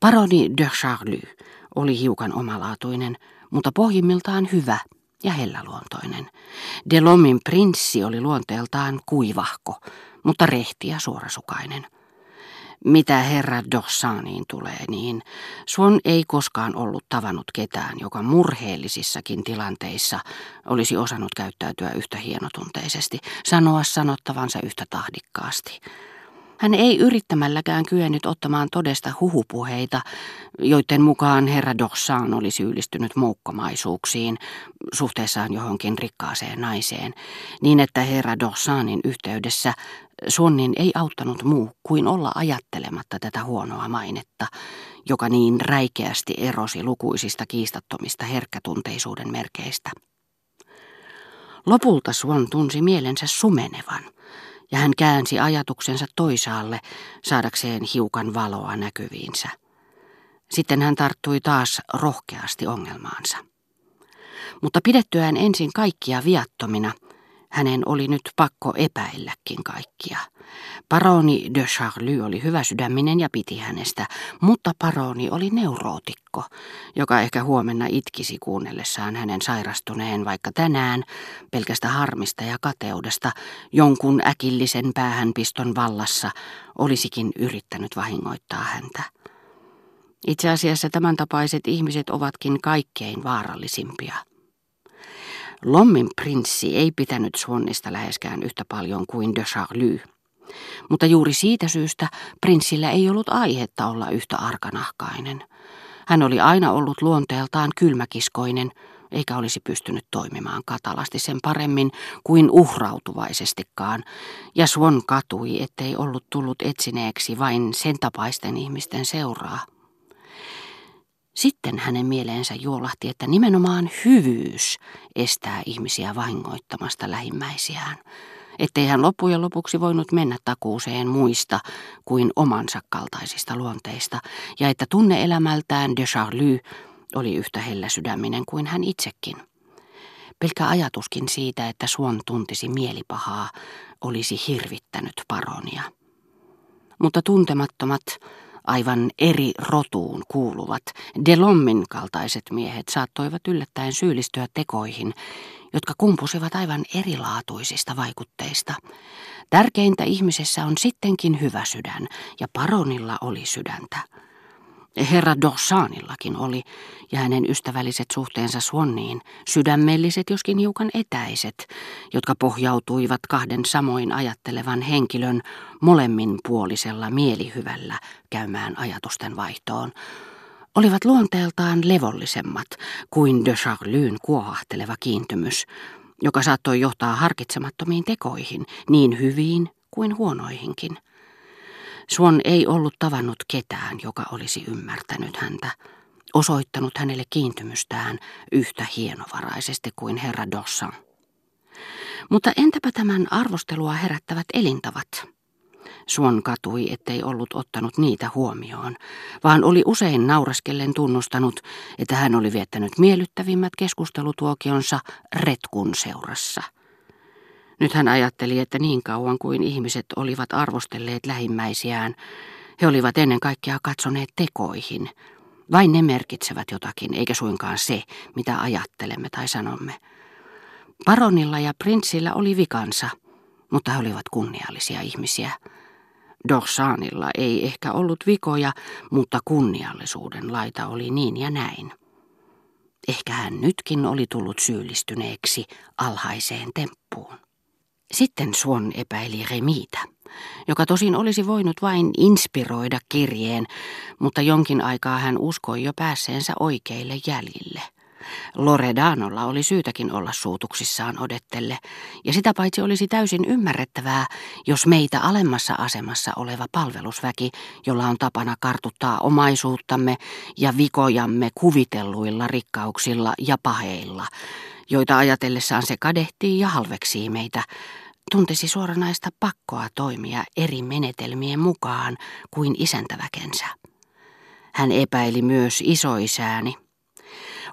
Paroni de Charlie oli hiukan omalaatuinen, mutta pohjimmiltaan hyvä ja helläluontoinen. Delomin prinssi oli luonteeltaan kuivahko, mutta rehti ja suorasukainen. Mitä herra Dossaniin tulee, niin Swan ei koskaan ollut tavannut ketään, joka murheellisissakin tilanteissa olisi osannut käyttäytyä yhtä hienotunteisesti, sanoa sanottavansa yhtä tahdikkaasti. Hän ei yrittämälläkään kyennyt ottamaan todesta huhupuheita, joiden mukaan herra Dossan oli syyllistynyt moukkomaisuuksiin suhteessaan johonkin rikkaaseen naiseen, niin että herra Dossanin yhteydessä Suonnin ei auttanut muu kuin olla ajattelematta tätä huonoa mainetta, joka niin räikeästi erosi lukuisista kiistattomista herkkätunteisuuden merkeistä. Lopulta Suon tunsi mielensä sumenevan – ja hän käänsi ajatuksensa toisaalle saadakseen hiukan valoa näkyviinsä. Sitten hän tarttui taas rohkeasti ongelmaansa. Mutta pidettyään ensin kaikkia viattomina – hänen oli nyt pakko epäilläkin kaikkia. Paroni de Charlie oli hyvä sydäminen ja piti hänestä, mutta paroni oli neurootikko, joka ehkä huomenna itkisi kuunnellessaan hänen sairastuneen vaikka tänään pelkästä harmista ja kateudesta jonkun äkillisen päähänpiston vallassa olisikin yrittänyt vahingoittaa häntä. Itse asiassa tämän tapaiset ihmiset ovatkin kaikkein vaarallisimpia. Lommin prinssi ei pitänyt Swannista läheskään yhtä paljon kuin de Charlie. Mutta juuri siitä syystä prinssillä ei ollut aihetta olla yhtä arkanahkainen. Hän oli aina ollut luonteeltaan kylmäkiskoinen, eikä olisi pystynyt toimimaan katalasti sen paremmin kuin uhrautuvaisestikaan, ja Swan katui, ettei ollut tullut etsineeksi vain sen tapaisten ihmisten seuraa. Sitten hänen mieleensä juolahti, että nimenomaan hyvyys estää ihmisiä vahingoittamasta lähimmäisiään, ettei hän loppujen lopuksi voinut mennä takuuseen muista kuin omansa kaltaisista luonteista, ja että tunneelämältään de Charlie oli yhtä hellä sydäminen kuin hän itsekin. Pelkkä ajatuskin siitä, että Suon tuntisi mielipahaa, olisi hirvittänyt paronia. Mutta tuntemattomat, aivan eri rotuun kuuluvat, Delommin kaltaiset miehet saattoivat yllättäen syyllistyä tekoihin, jotka kumpusivat aivan erilaatuisista vaikutteista. Tärkeintä ihmisessä on sittenkin hyvä sydän, ja paronilla oli sydäntä. Herra Dossanillakin oli, ja hänen ystävälliset suhteensa Swanniin, sydämelliset joskin hiukan etäiset, jotka pohjautuivat kahden samoin ajattelevan henkilön molemminpuolisella mielihyvällä käymään ajatusten vaihtoon, olivat luonteeltaan levollisemmat kuin de Charlyn kuohahteleva kiintymys, joka saattoi johtaa harkitsemattomiin tekoihin, niin hyviin kuin huonoihinkin. Swan ei ollut tavannut ketään, joka olisi ymmärtänyt häntä, osoittanut hänelle kiintymystään yhtä hienovaraisesti kuin herra Dossan. Mutta entäpä tämän arvostelua herättävät elintavat? Suon katui, ettei ollut ottanut niitä huomioon, vaan oli usein nauraskellen tunnustanut, että hän oli viettänyt miellyttävimmät keskustelutuokionsa retkun seurassa – nyt hän ajatteli, että niin kauan kuin ihmiset olivat arvostelleet lähimmäisiään, he olivat ennen kaikkea katsoneet tekoihin. Vain ne merkitsevät jotakin, eikä suinkaan se, mitä ajattelemme tai sanomme. Baronilla ja prinssillä oli vikansa, mutta he olivat kunniallisia ihmisiä. Dorsanilla ei ehkä ollut vikoja, mutta kunniallisuuden laita oli niin ja näin. Ehkä hän nytkin oli tullut syyllistyneeksi alhaiseen temppuun. Sitten Suon epäili Remiitä, joka tosin olisi voinut vain inspiroida kirjeen, mutta jonkin aikaa hän uskoi jo päässeensä oikeille jäljille. Loredanolla oli syytäkin olla suutuksissaan odettelle, ja sitä paitsi olisi täysin ymmärrettävää, jos meitä alemmassa asemassa oleva palvelusväki, jolla on tapana kartuttaa omaisuuttamme ja vikojamme kuvitelluilla rikkauksilla ja paheilla, joita ajatellessaan se kadehtii ja halveksii meitä, tuntisi suoranaista pakkoa toimia eri menetelmien mukaan kuin isäntäväkensä. Hän epäili myös isoisääni.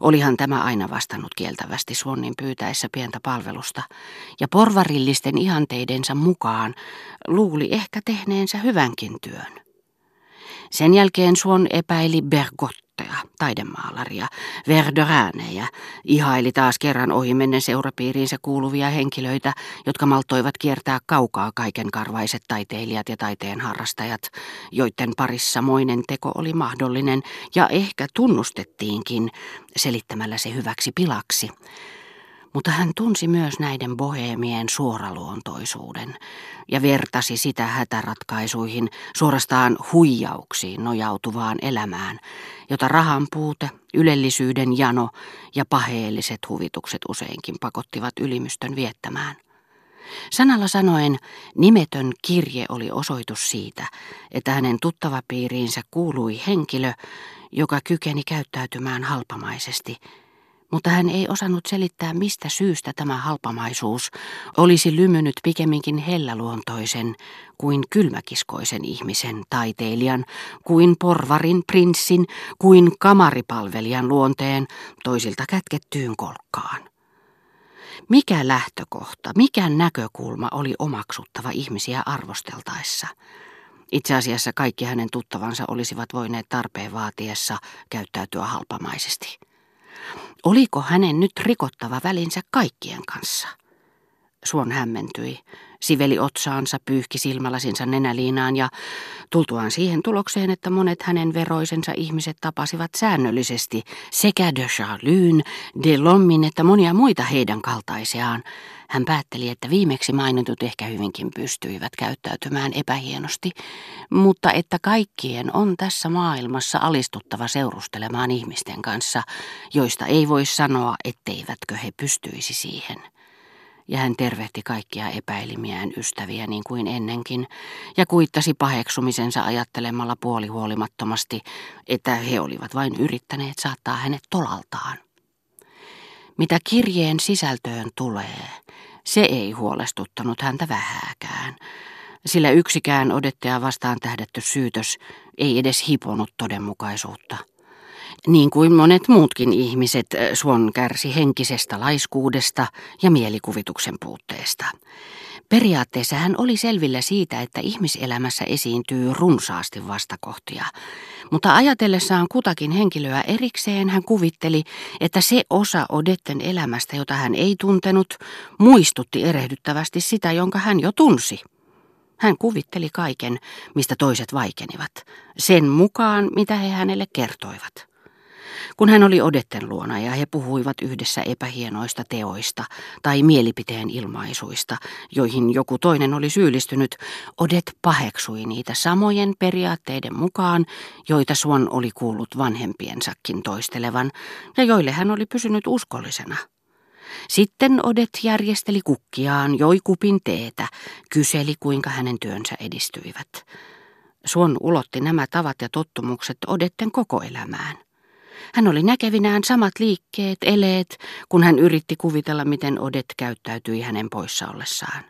Olihan tämä aina vastannut kieltävästi Suonnin pyytäessä pientä palvelusta, ja porvarillisten ihanteidensa mukaan luuli ehkä tehneensä hyvänkin työn. Sen jälkeen Suon epäili Bergottea, taidemaalaria, Verderäänejä, ihaili taas kerran ohimennen seurapiiriinsä kuuluvia henkilöitä, jotka maltoivat kiertää kaukaa kaiken karvaiset taiteilijat ja taiteen harrastajat, joiden parissa moinen teko oli mahdollinen ja ehkä tunnustettiinkin selittämällä se hyväksi pilaksi. Mutta hän tunsi myös näiden boheemien suoraluontoisuuden ja vertasi sitä hätäratkaisuihin, suorastaan huijauksiin nojautuvaan elämään, jota rahan puute, ylellisyyden jano ja paheelliset huvitukset useinkin pakottivat ylimystön viettämään. Sanalla sanoen, nimetön kirje oli osoitus siitä, että hänen tuttavapiiriinsä kuului henkilö, joka kykeni käyttäytymään halpamaisesti – mutta hän ei osannut selittää, mistä syystä tämä halpamaisuus olisi lymynyt pikemminkin helläluontoisen kuin kylmäkiskoisen ihmisen, taiteilijan, kuin porvarin, prinssin, kuin kamaripalvelijan luonteen toisilta kätkettyyn kolkkaan. Mikä lähtökohta, mikä näkökulma oli omaksuttava ihmisiä arvosteltaessa? Itse asiassa kaikki hänen tuttavansa olisivat voineet tarpeen vaatiessa käyttäytyä halpamaisesti. Oliko hänen nyt rikottava välinsä kaikkien kanssa? Suon hämmentyi, siveli otsaansa, pyyhki silmälasinsa nenäliinaan ja tultuaan siihen tulokseen, että monet hänen veroisensa ihmiset tapasivat säännöllisesti sekä de Charlyn, de Lommin että monia muita heidän kaltaisiaan, hän päätteli, että viimeksi mainitut ehkä hyvinkin pystyivät käyttäytymään epähienosti, mutta että kaikkien on tässä maailmassa alistuttava seurustelemaan ihmisten kanssa, joista ei voi sanoa, etteivätkö he pystyisi siihen. Ja hän tervehti kaikkia epäilimiään ystäviä niin kuin ennenkin, ja kuittasi paheksumisensa ajattelemalla puolihuolimattomasti, että he olivat vain yrittäneet saattaa hänet tolaltaan. Mitä kirjeen sisältöön tulee, se ei huolestuttanut häntä vähääkään, sillä yksikään odettaja vastaan tähdätty syytös ei edes hiponut todenmukaisuutta. Niin kuin monet muutkin ihmiset, Suon kärsi henkisestä laiskuudesta ja mielikuvituksen puutteesta. Periaatteessa hän oli selvillä siitä, että ihmiselämässä esiintyy runsaasti vastakohtia, mutta ajatellessaan kutakin henkilöä erikseen hän kuvitteli, että se osa Odetten elämästä, jota hän ei tuntenut, muistutti erehdyttävästi sitä, jonka hän jo tunsi. Hän kuvitteli kaiken, mistä toiset vaikenivat, sen mukaan, mitä he hänelle kertoivat. Kun hän oli Odetten luona ja he puhuivat yhdessä epähienoista teoista tai mielipiteen ilmaisuista, joihin joku toinen oli syyllistynyt, Odet paheksui niitä samojen periaatteiden mukaan, joita Suon oli kuullut vanhempiensakin toistelevan ja joille hän oli pysynyt uskollisena. Sitten Odet järjesteli kukkiaan, joi kupin teetä, kyseli kuinka hänen työnsä edistyivät. Suon ulotti nämä tavat ja tottumukset Odetten koko elämään. Hän oli näkevinään samat liikkeet, eleet, kun hän yritti kuvitella, miten Odet käyttäytyi hänen poissa ollessaan.